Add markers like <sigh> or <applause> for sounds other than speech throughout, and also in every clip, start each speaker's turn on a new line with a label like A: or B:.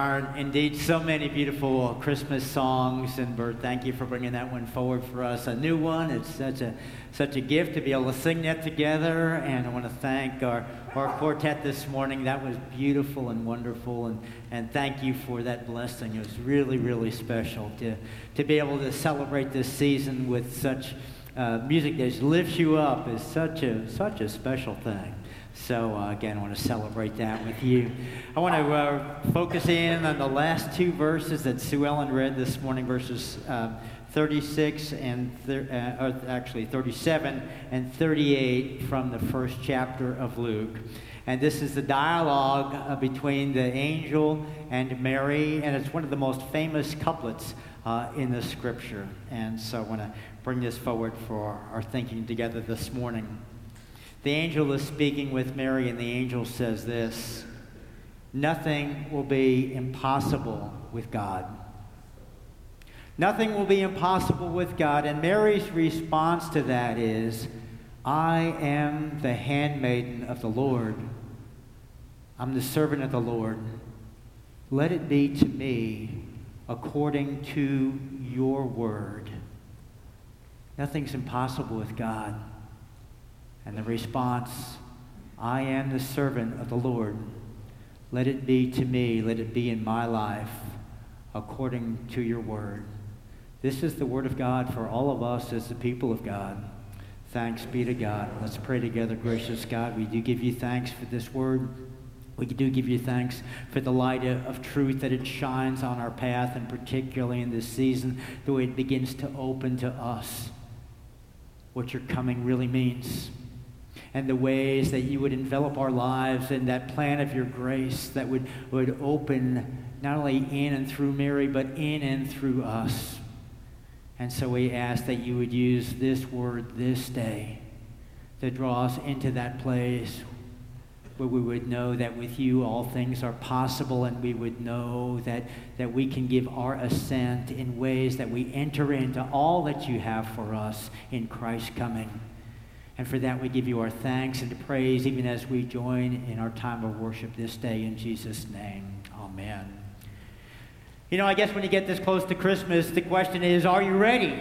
A: are indeed so many beautiful Christmas songs, and Bert, thank you for bringing that one forward for us. A new one. It's such a such a gift to be able to sing that together, and I want to thank our our quartet this morning. That was beautiful and wonderful, and and thank you for that blessing. It was really really special to to be able to celebrate this season with such uh, music that lifts you up. is such a such a special thing. So, uh, again, I want to celebrate that with you. I want to uh, focus in on the last two verses that Sue Ellen read this morning, verses uh, 36 and, thir- uh, actually 37 and 38 from the first chapter of Luke. And this is the dialogue uh, between the angel and Mary, and it's one of the most famous couplets uh, in the scripture. And so I want to bring this forward for our thinking together this morning. The angel is speaking with Mary, and the angel says this Nothing will be impossible with God. Nothing will be impossible with God. And Mary's response to that is, I am the handmaiden of the Lord. I'm the servant of the Lord. Let it be to me according to your word. Nothing's impossible with God. And the response, I am the servant of the Lord. Let it be to me, let it be in my life according to your word. This is the word of God for all of us as the people of God. Thanks be to God. Let's pray together, gracious God. We do give you thanks for this word. We do give you thanks for the light of truth that it shines on our path, and particularly in this season, the way it begins to open to us what your coming really means and the ways that you would envelop our lives in that plan of your grace that would, would open not only in and through Mary, but in and through us. And so we ask that you would use this word this day to draw us into that place where we would know that with you all things are possible and we would know that, that we can give our assent in ways that we enter into all that you have for us in Christ's coming. And for that, we give you our thanks and praise even as we join in our time of worship this day in Jesus' name. Amen. You know, I guess when you get this close to Christmas, the question is, are you ready?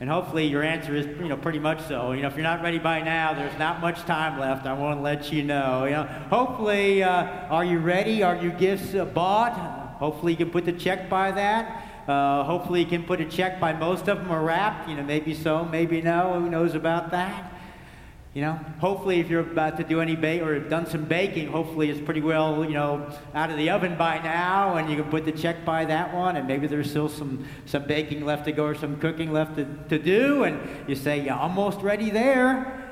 A: And hopefully your answer is, you know, pretty much so. You know, if you're not ready by now, there's not much time left. I want to let you know. You know, hopefully, uh, are you ready? Are your gifts uh, bought? Hopefully, you can put the check by that. Uh, hopefully, you can put a check by most of them are wrapped. You know, maybe so, maybe no. Who knows about that? You know, hopefully, if you're about to do any bake or have done some baking, hopefully it's pretty well, you know, out of the oven by now, and you can put the check by that one, and maybe there's still some some baking left to go or some cooking left to, to do, and you say you're almost ready there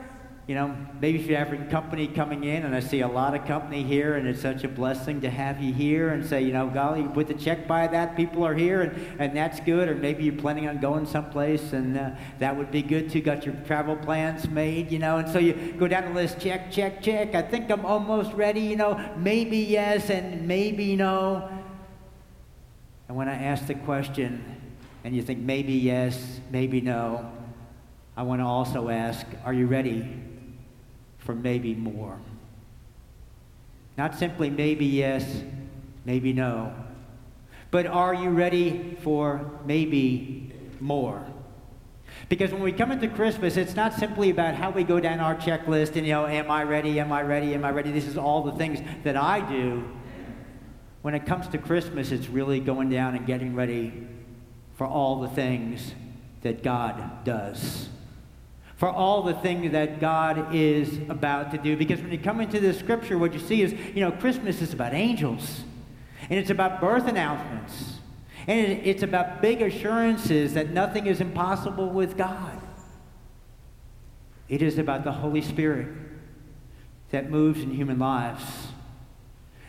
A: you know, maybe if you have company coming in, and I see a lot of company here, and it's such a blessing to have you here and say, you know, golly, put the check by that, people are here, and, and that's good. Or maybe you're planning on going someplace, and uh, that would be good too. Got your travel plans made, you know, and so you go down the list, check, check, check. I think I'm almost ready, you know, maybe yes, and maybe no. And when I ask the question, and you think maybe yes, maybe no, I want to also ask, are you ready? For maybe more. Not simply maybe yes, maybe no, but are you ready for maybe more? Because when we come into Christmas, it's not simply about how we go down our checklist and, you know, am I ready? Am I ready? Am I ready? This is all the things that I do. When it comes to Christmas, it's really going down and getting ready for all the things that God does for all the things that God is about to do. Because when you come into the scripture, what you see is, you know, Christmas is about angels, and it's about birth announcements, and it's about big assurances that nothing is impossible with God. It is about the Holy Spirit that moves in human lives.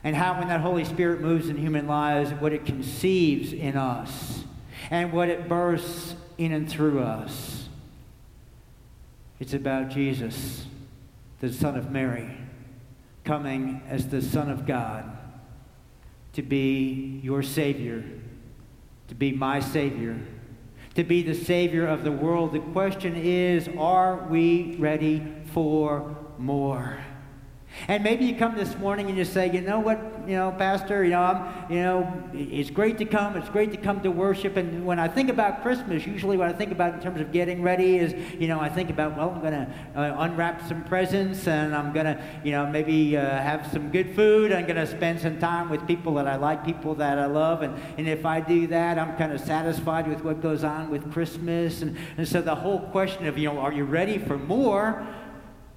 A: And how, when that Holy Spirit moves in human lives, what it conceives in us and what it bursts in and through us. It's about Jesus, the Son of Mary, coming as the Son of God to be your Savior, to be my Savior, to be the Savior of the world. The question is are we ready for more? And maybe you come this morning and you say, you know what, you know, Pastor, you know, I'm, you know, it's great to come. It's great to come to worship. And when I think about Christmas, usually what I think about in terms of getting ready is, you know, I think about, well, I'm going to uh, unwrap some presents and I'm going to, you know, maybe uh, have some good food. I'm going to spend some time with people that I like, people that I love. And, and if I do that, I'm kind of satisfied with what goes on with Christmas. And, and so the whole question of, you know, are you ready for more?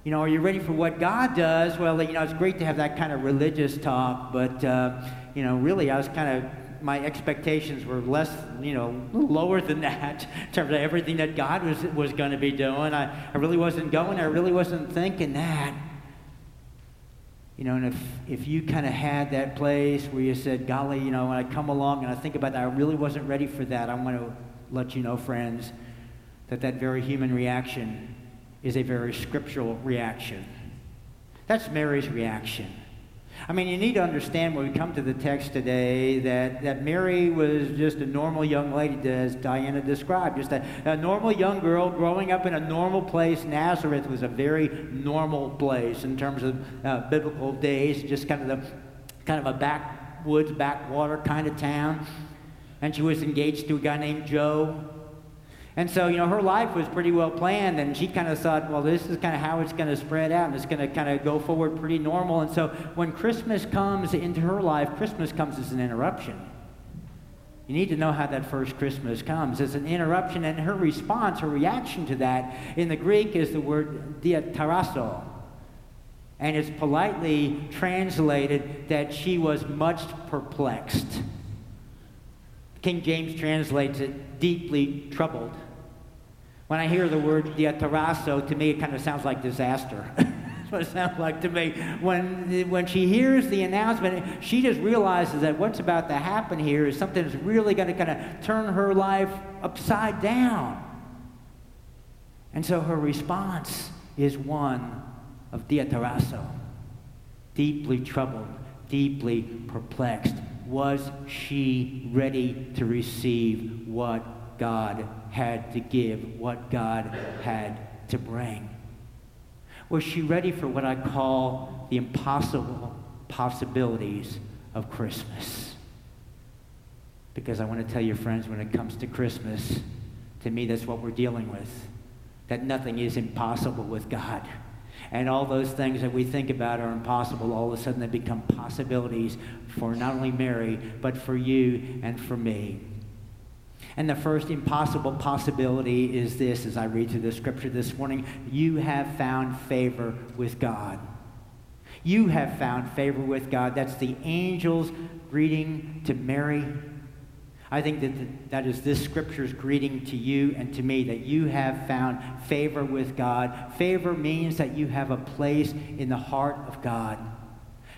A: You know, are you ready for what God does? Well, you know, it's great to have that kind of religious talk, but, uh, you know, really, I was kind of, my expectations were less, you know, lower than that <laughs> in terms of everything that God was, was going to be doing. I, I really wasn't going. I really wasn't thinking that. You know, and if, if you kind of had that place where you said, golly, you know, when I come along and I think about that, I really wasn't ready for that, I want to let you know, friends, that that very human reaction is a very scriptural reaction. That's Mary's reaction. I mean, you need to understand when we come to the text today that, that Mary was just a normal young lady, as Diana described, just a, a normal young girl growing up in a normal place. Nazareth was a very normal place in terms of uh, biblical days, just kind of the kind of a backwoods, backwater kind of town. And she was engaged to a guy named Joe. And so, you know, her life was pretty well planned, and she kind of thought, well, this is kind of how it's going to spread out, and it's going to kind of go forward pretty normal. And so, when Christmas comes into her life, Christmas comes as an interruption. You need to know how that first Christmas comes as an interruption, and her response, her reaction to that in the Greek is the word diatarasso. And it's politely translated that she was much perplexed. King James translates it deeply troubled. When I hear the word diatarasso, to me it kind of sounds like disaster. <laughs> That's what it sounds like to me. When, when she hears the announcement, she just realizes that what's about to happen here is something that's really going to kind of turn her life upside down. And so her response is one of diatarasso, deeply troubled, deeply perplexed, was she ready to receive what God had to give, what God had to bring? Was she ready for what I call the impossible possibilities of Christmas? Because I want to tell you, friends, when it comes to Christmas, to me, that's what we're dealing with. That nothing is impossible with God and all those things that we think about are impossible, all of a sudden they become possibilities for not only Mary, but for you and for me. And the first impossible possibility is this as I read through the scripture this morning you have found favor with God. You have found favor with God. That's the angel's greeting to Mary I think that that is this scripture's greeting to you and to me that you have found favor with God. Favor means that you have a place in the heart of God.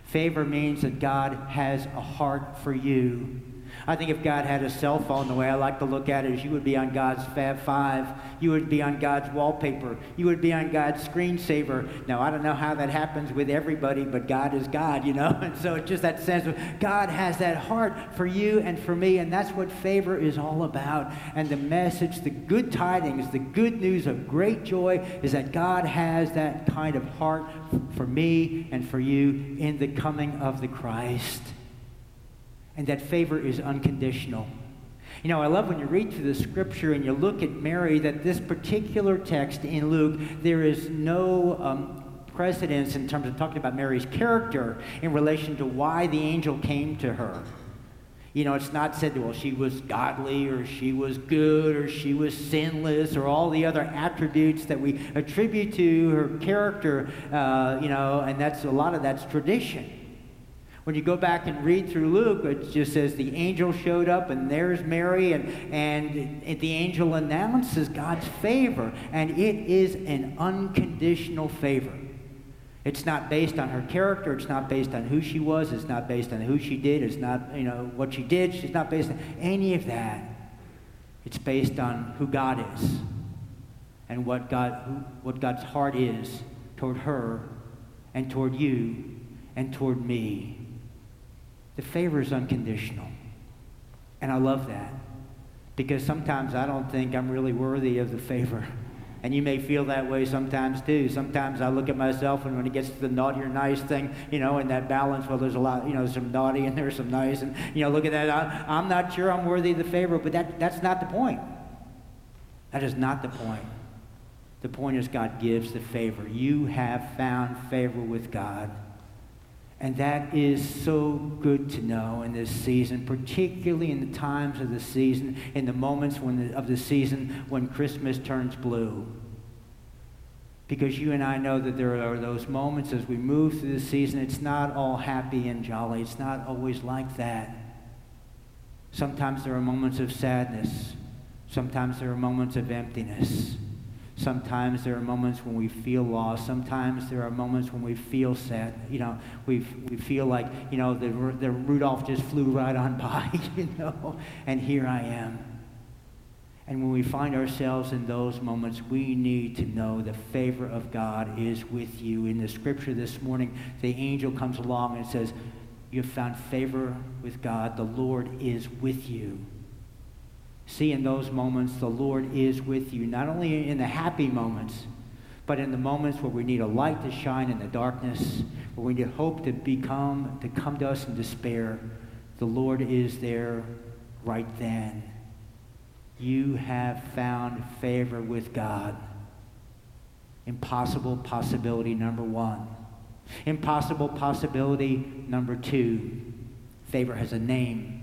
A: Favor means that God has a heart for you. I think if God had a cell phone, the way I like to look at it is you would be on God's Fab 5. You would be on God's wallpaper. You would be on God's screensaver. Now, I don't know how that happens with everybody, but God is God, you know? <laughs> And so it's just that sense of God has that heart for you and for me, and that's what favor is all about. And the message, the good tidings, the good news of great joy is that God has that kind of heart for me and for you in the coming of the Christ and that favor is unconditional. You know, I love when you read through the scripture and you look at Mary that this particular text in Luke, there is no um, precedence in terms of talking about Mary's character in relation to why the angel came to her. You know, it's not said, well, she was godly or she was good or she was sinless or all the other attributes that we attribute to her character, uh, you know, and that's a lot of that's tradition. When you go back and read through Luke, it just says the angel showed up and there's Mary, and, and the angel announces God's favor, and it is an unconditional favor. It's not based on her character. It's not based on who she was. It's not based on who she did. It's not, you know, what she did. She's not based on any of that. It's based on who God is and what, God, what God's heart is toward her and toward you and toward me. The favor is unconditional. And I love that because sometimes I don't think I'm really worthy of the favor And you may feel that way sometimes too. Sometimes I look at myself, and when it gets to the naughty or nice thing, you know, in that balance, well, there's a lot, you know, some naughty and there's some nice, and you know, look at that. I, I'm not sure I'm worthy of the favor, but that, that's not the point. That is not the point. The point is God gives the favor. You have found favor with God. And that is so good to know in this season, particularly in the times of the season, in the moments when the, of the season when Christmas turns blue. Because you and I know that there are those moments as we move through the season, it's not all happy and jolly. It's not always like that. Sometimes there are moments of sadness. Sometimes there are moments of emptiness. Sometimes there are moments when we feel lost. Sometimes there are moments when we feel sad. You know, we we feel like, you know, the, the Rudolph just flew right on <laughs> by, you know, and here I am. And when we find ourselves in those moments, we need to know the favor of God is with you. In the scripture this morning, the angel comes along and says, You have found favor with God. The Lord is with you. See, in those moments, the Lord is with you, not only in the happy moments, but in the moments where we need a light to shine in the darkness, where we need hope to become, to come to us in despair. The Lord is there right then. You have found favor with God. Impossible possibility number one. Impossible possibility number two. Favor has a name.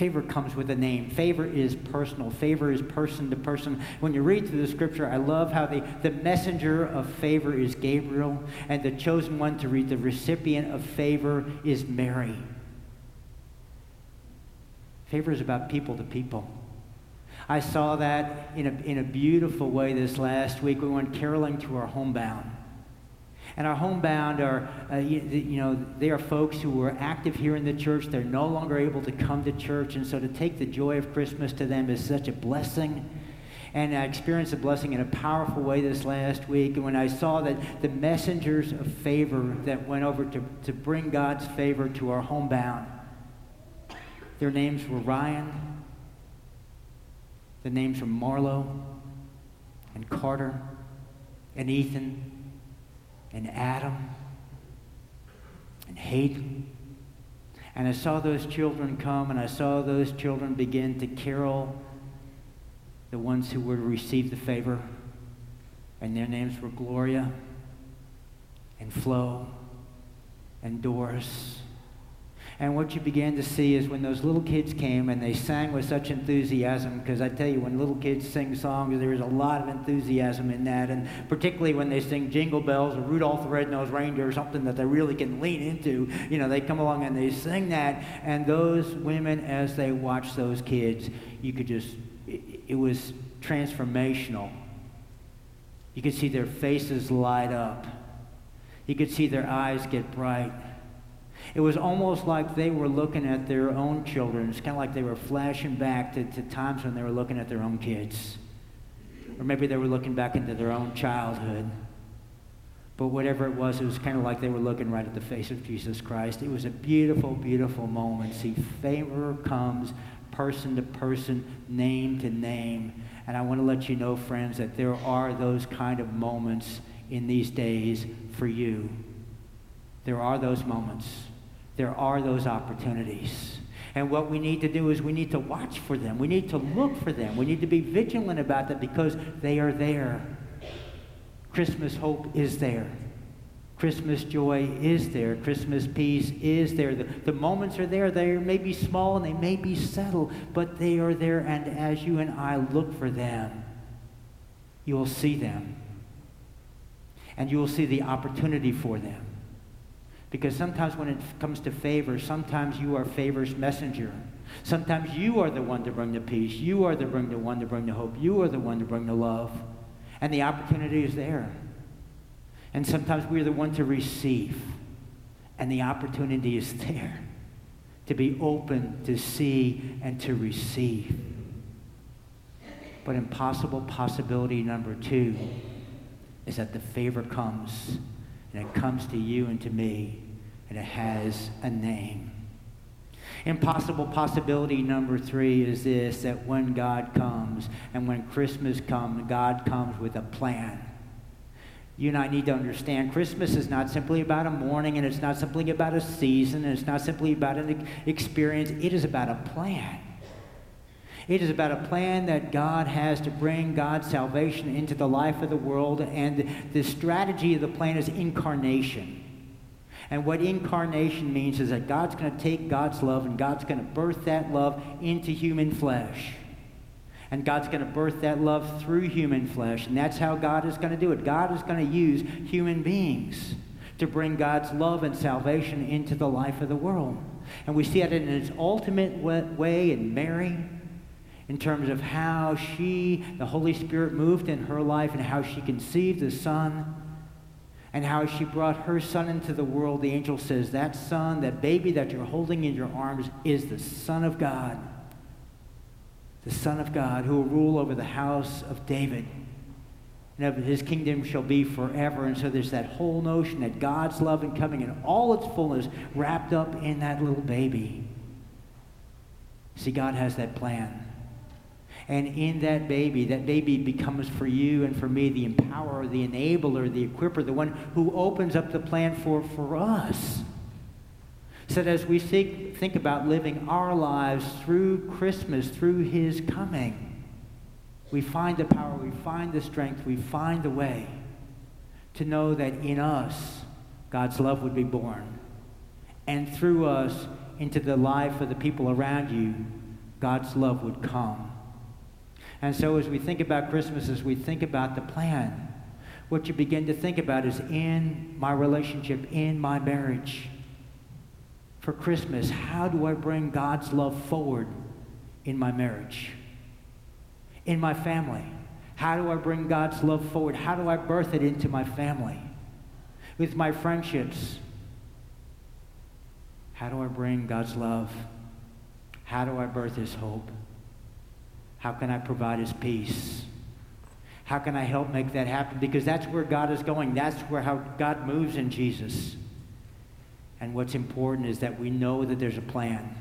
A: Favor comes with a name. Favor is personal. Favor is person to person. When you read through the scripture, I love how the, the messenger of favor is Gabriel, and the chosen one to read the recipient of favor is Mary. Favor is about people to people. I saw that in a, in a beautiful way this last week. We went caroling to our homebound. And our homebound are, uh, you, you, know, they are folks who were active here in the church. They're no longer able to come to church. And so to take the joy of Christmas to them is such a blessing. And I experienced a blessing in a powerful way this last week. When I saw that the messengers of favor that went over to, to bring God's favor to our homebound, their names were Ryan, the names were Marlo, and Carter, and Ethan, and Adam and Hayden. And I saw those children come, and I saw those children begin to carol the ones who were to receive the favor. And their names were Gloria and Flo and Doris and what you began to see is when those little kids came and they sang with such enthusiasm, because I tell you, when little kids sing songs, there is a lot of enthusiasm in that. And particularly when they sing Jingle Bells or Rudolph the Red-Nosed Reindeer or something that they really can lean into, you know, they come along and they sing that. And those women, as they watch those kids, you could just, it, it was transformational. You could see their faces light up. You could see their eyes get bright. It was almost like they were looking at their own children. It's kind of like they were flashing back to, to times when they were looking at their own kids. Or maybe they were looking back into their own childhood. But whatever it was, it was kind of like they were looking right at the face of Jesus Christ. It was a beautiful, beautiful moment. See, favor comes person to person, name to name. And I want to let you know, friends, that there are those kind of moments in these days for you. There are those moments there are those opportunities. And what we need to do is we need to watch for them. We need to look for them. We need to be vigilant about them because they are there. Christmas hope is there. Christmas joy is there. Christmas peace is there. The, the moments are there. They may be small and they may be subtle, but they are there. And as you and I look for them, you will see them. And you will see the opportunity for them. Because sometimes when it comes to favor, sometimes you are favor's messenger. Sometimes you are the one to bring the peace. You are the bring the one to bring the hope. You are the one to bring the love. And the opportunity is there. And sometimes we're the one to receive. And the opportunity is there to be open to see and to receive. But impossible possibility number two is that the favor comes and it comes to you and to me, and it has a name. Impossible possibility number three is this that when God comes and when Christmas comes, God comes with a plan. You and I need to understand Christmas is not simply about a morning and it's not simply about a season and it's not simply about an experience. It is about a plan. It is about a plan that God has to bring God's salvation into the life of the world, and the strategy of the plan is incarnation. And what incarnation means is that God's going to take God's love and God's going to birth that love into human flesh. And God's going to birth that love through human flesh. And that's how God is going to do it. God is going to use human beings to bring God's love and salvation into the life of the world. And we see that in its ultimate way in Mary, in terms of how she, the Holy Spirit, moved in her life and how she conceived the Son and how she brought her son into the world, the angel says, That son, that baby that you're holding in your arms, is the Son of God. The Son of God who will rule over the house of David. And his kingdom shall be forever. And so there's that whole notion that God's love and coming in all its fullness wrapped up in that little baby. See, God has that plan. And in that baby, that baby becomes for you and for me the empowerer, the enabler, the equiper, the one who opens up the plan for, for us. So that as we think, think about living our lives through Christmas, through his coming, we find the power, we find the strength, we find the way to know that in us, God's love would be born. And through us, into the life of the people around you, God's love would come. And so, as we think about Christmas, as we think about the plan, what you begin to think about is in my relationship, in my marriage. For Christmas, how do I bring God's love forward in my marriage? In my family? How do I bring God's love forward? How do I birth it into my family? With my friendships? How do I bring God's love? How do I birth His hope? How can I provide his peace? How can I help make that happen? Because that's where God is going. That's where how God moves in Jesus. And what's important is that we know that there's a plan.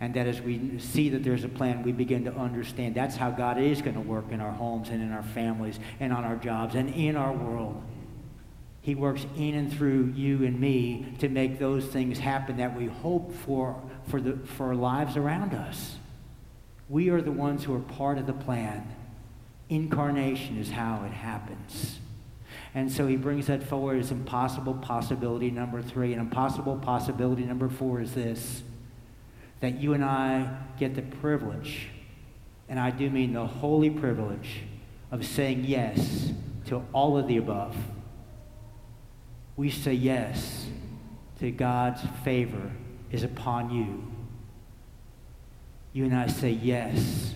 A: And that as we see that there's a plan, we begin to understand that's how God is going to work in our homes and in our families and on our jobs and in our world. He works in and through you and me to make those things happen that we hope for for, the, for lives around us. We are the ones who are part of the plan. Incarnation is how it happens. And so he brings that forward as impossible possibility number three. And impossible possibility number four is this that you and I get the privilege, and I do mean the holy privilege, of saying yes to all of the above. We say yes to God's favor is upon you you and I say yes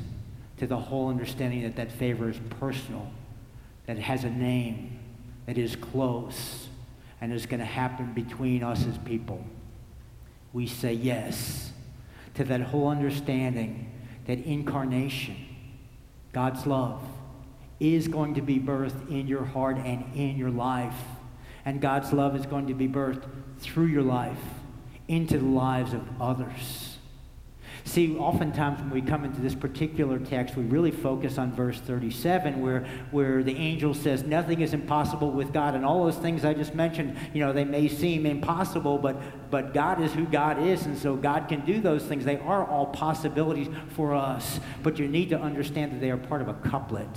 A: to the whole understanding that that favor is personal, that it has a name, that is close, and is going to happen between us as people. We say yes to that whole understanding that incarnation, God's love, is going to be birthed in your heart and in your life. And God's love is going to be birthed through your life into the lives of others. See, oftentimes when we come into this particular text, we really focus on verse 37 where, where the angel says, Nothing is impossible with God. And all those things I just mentioned, you know, they may seem impossible, but, but God is who God is. And so God can do those things. They are all possibilities for us. But you need to understand that they are part of a couplet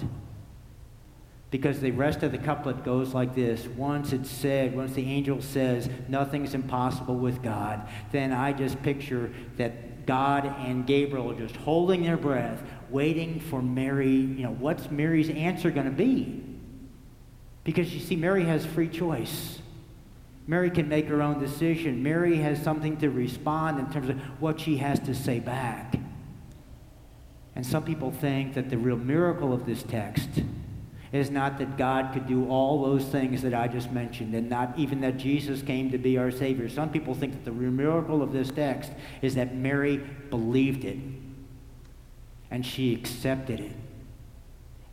A: because the rest of the couplet goes like this once it's said once the angel says nothing's impossible with god then i just picture that God and Gabriel just holding their breath, waiting for Mary. You know, what's Mary's answer going to be? Because you see, Mary has free choice. Mary can make her own decision. Mary has something to respond in terms of what she has to say back. And some people think that the real miracle of this text is not that God could do all those things that I just mentioned, and not even that Jesus came to be our Savior. Some people think that the miracle of this text is that Mary believed it, and she accepted it,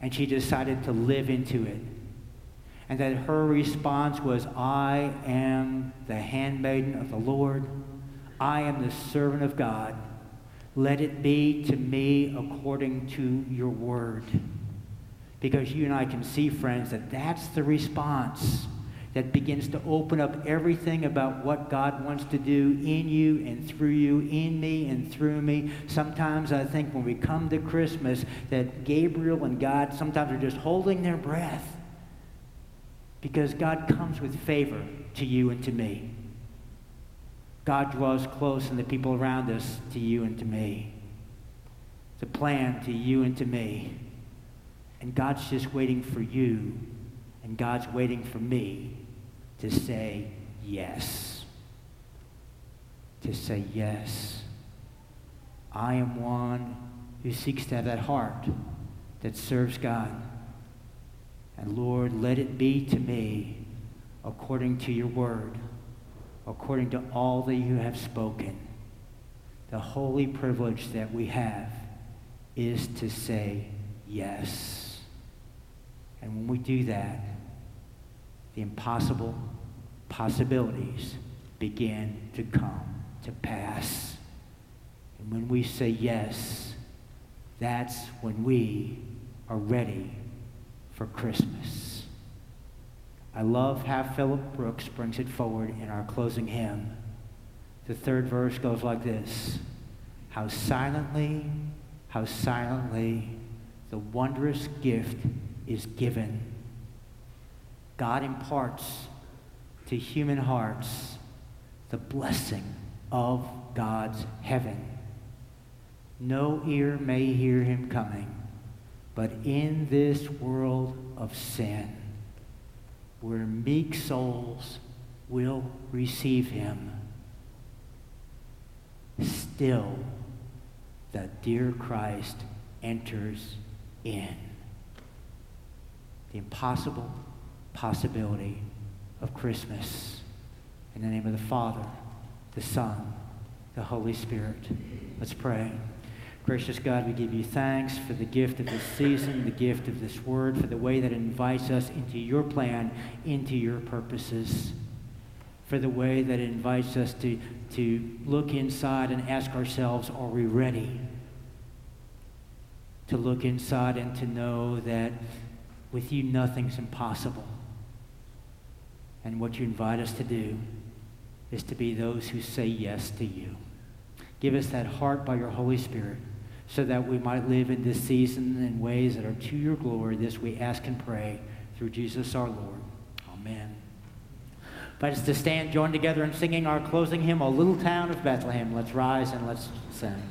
A: and she decided to live into it. And that her response was, I am the handmaiden of the Lord. I am the servant of God. Let it be to me according to your word. Because you and I can see, friends, that that's the response that begins to open up everything about what God wants to do in you and through you, in me and through me. Sometimes I think when we come to Christmas that Gabriel and God sometimes are just holding their breath because God comes with favor to you and to me. God draws close and the people around us to you and to me. It's a plan to you and to me. And God's just waiting for you, and God's waiting for me to say yes. To say yes. I am one who seeks to have that heart that serves God. And Lord, let it be to me according to your word, according to all that you have spoken. The holy privilege that we have is to say yes. And when we do that, the impossible possibilities begin to come to pass. And when we say yes, that's when we are ready for Christmas. I love how Philip Brooks brings it forward in our closing hymn. The third verse goes like this How silently, how silently the wondrous gift is given. God imparts to human hearts the blessing of God's heaven. No ear may hear him coming, but in this world of sin, where meek souls will receive him, still the dear Christ enters in. The impossible possibility of Christmas. In the name of the Father, the Son, the Holy Spirit. Let's pray. Gracious God, we give you thanks for the gift of this season, the gift of this word, for the way that it invites us into your plan, into your purposes, for the way that it invites us to, to look inside and ask ourselves, are we ready? To look inside and to know that with you nothing's impossible. And what you invite us to do is to be those who say yes to you. Give us that heart by your Holy Spirit so that we might live in this season in ways that are to your glory. This we ask and pray through Jesus our Lord. Amen. Invite us to stand, join together in singing our closing hymn, O Little Town of Bethlehem. Let's rise and let's sing.